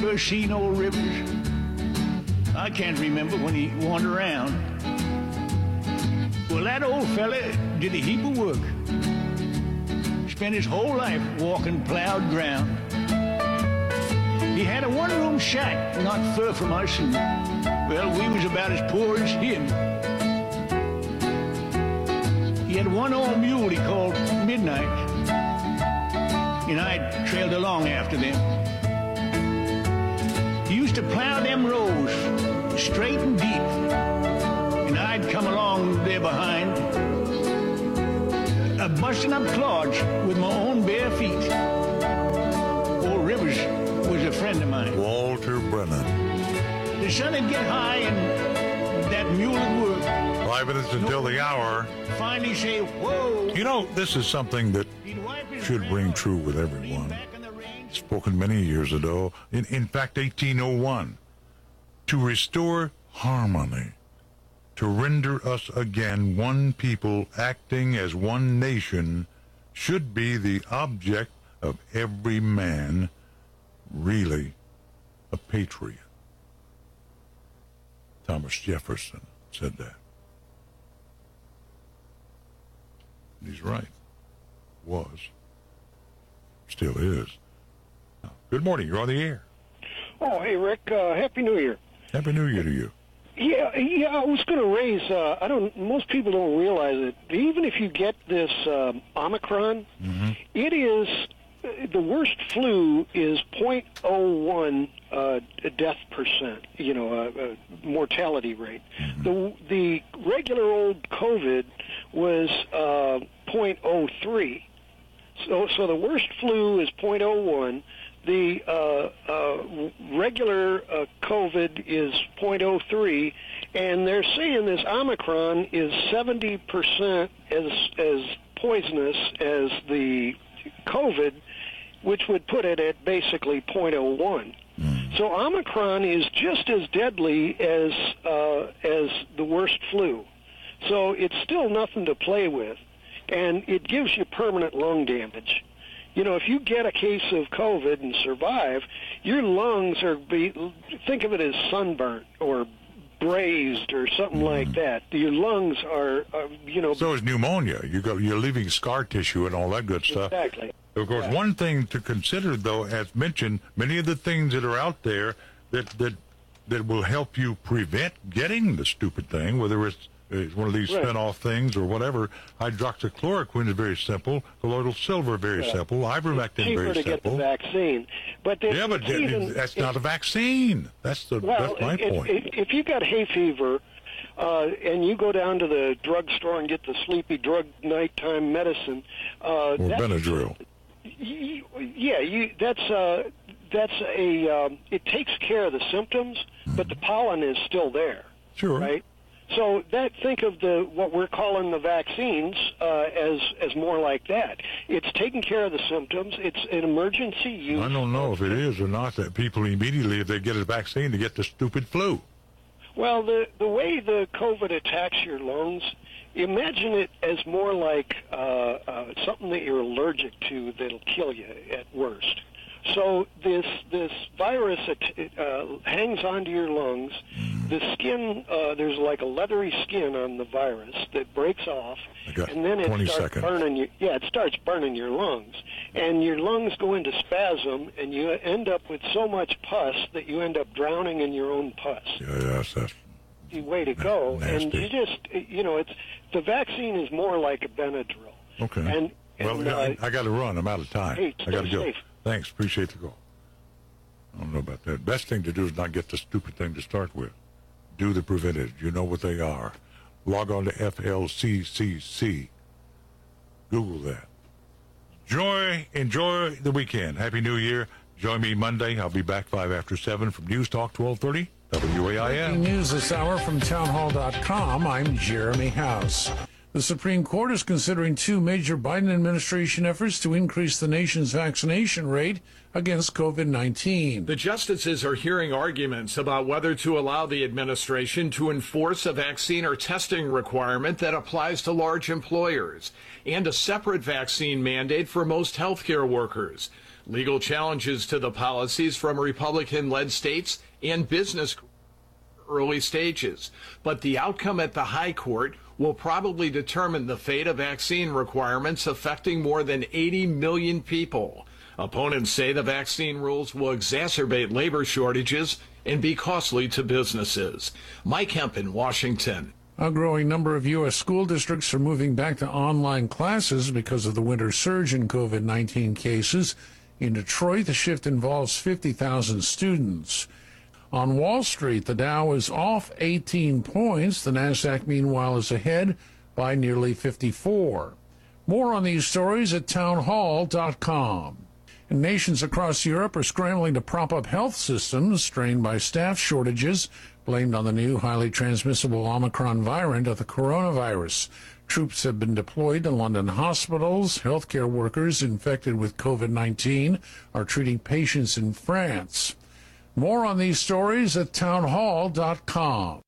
first seen old Rivers, I can't remember when he wandered around. Well, that old fella did a heap of work. Spent his whole life walking plowed ground. He had a one-room shack not far from us, and well, we was about as poor as him. He had one old mule he called Midnight, and I trailed along after them. He used to plow them rows straight and deep, and I'd come along there behind, uh, busting up clods with my own bare feet. Old Rivers was a friend of mine. Walter Brennan. The sun would get high and that mule would work. Five minutes until the hour. Finally say, whoa. You know, this is something that He'd wipe his should ring true with everyone. Spoken many years ago, in, in fact, 1801. To restore harmony, to render us again one people acting as one nation, should be the object of every man really a patriot. Thomas Jefferson said that. He's right. Was. Still is. Good morning. You're on the air. Oh, hey, Rick. Uh, Happy New Year. Happy New Year to you. Yeah, yeah. I was going to raise. Uh, I don't. Most people don't realize it. Even if you get this um, Omicron, it is uh, the worst flu is 0.01 uh, death percent. You know, uh, uh, mortality rate. The the regular old COVID was uh, 0.03. So, so the worst flu is 0.01. The uh, uh, regular uh, COVID is 0.03, and they're saying this Omicron is 70% as as poisonous as the COVID, which would put it at basically 0.01. So Omicron is just as deadly as uh, as the worst flu. So it's still nothing to play with, and it gives you permanent lung damage. You know, if you get a case of COVID and survive, your lungs are be think of it as sunburnt or braised or something like that. Your lungs are, uh, you know, So is pneumonia. You go, you're leaving scar tissue and all that good stuff. exactly. Of course, one thing to consider, though, as mentioned, many of the things that are out there that that that will help you prevent getting the stupid thing, whether it's one of these Right. spin-off things or whatever. Hydroxychloroquine is very simple. Colloidal silver very Yeah. simple. Ivermectin very to get the simple. vaccine, but Yeah, but even- that's not a vaccine. That's the Well, that's my if, point. If, if you got hay fever uh, and you go down to the drugstore and get the sleepy drug nighttime medicine, uh, or Benadryl. yeah, you, that's uh, that's a um, it takes care of the symptoms, but the pollen is still there, Sure. right? So that think of the what we're calling the vaccines uh, as as more like that. It's taking care of the symptoms. It's an emergency use. I don't know if it is or not that people immediately, if they get a vaccine, to get the stupid flu. Well, the the way the COVID attacks your lungs, imagine it as more like uh, uh, something that you're allergic to that'll kill you at worst. So this this virus it, uh, hangs onto your lungs. The skin uh, there's like a leathery skin on the virus that breaks off, and then it 20 starts seconds. burning you. Yeah, it starts burning your lungs, and your lungs go into spasm, and you end up with so much pus that you end up drowning in your own pus Yeah, that's the way to go. And you just, you know, it's the vaccine is more like a Benadryl. okay. And, well, and, I, uh, I got to run. I'm out of time. Hey, I got to go. safe. Thanks. Appreciate the call. I don't know about that. Best thing to do is not get the stupid thing to start with. Do the preventative. You know what they are. Log on to FLCCC. Google that. Joy, enjoy the weekend. Happy New Year. Join me Monday. I'll be back five after seven from News Talk 1230 WAIM. News this hour from townhall.com. I'm Jeremy House. The Supreme Court is considering two major Biden administration efforts to increase the nation's vaccination rate against COVID 19. The justices are hearing arguments about whether to allow the administration to enforce a vaccine or testing requirement that applies to large employers and a separate vaccine mandate for most healthcare workers. Legal challenges to the policies from Republican led states and business early stages. But the outcome at the High Court will probably determine the fate of vaccine requirements affecting more than 80 million people. Opponents say the vaccine rules will exacerbate labor shortages and be costly to businesses. Mike Hemp in Washington. A growing number of U.S. school districts are moving back to online classes because of the winter surge in COVID 19 cases. In Detroit, the shift involves 50,000 students. On Wall Street, the Dow is off 18 points. The Nasdaq, meanwhile, is ahead by nearly 54. More on these stories at townhall.com. And nations across Europe are scrambling to prop up health systems strained by staff shortages blamed on the new highly transmissible Omicron variant of the coronavirus. Troops have been deployed to London hospitals. Healthcare workers infected with COVID 19 are treating patients in France. More on these stories at townhall.com.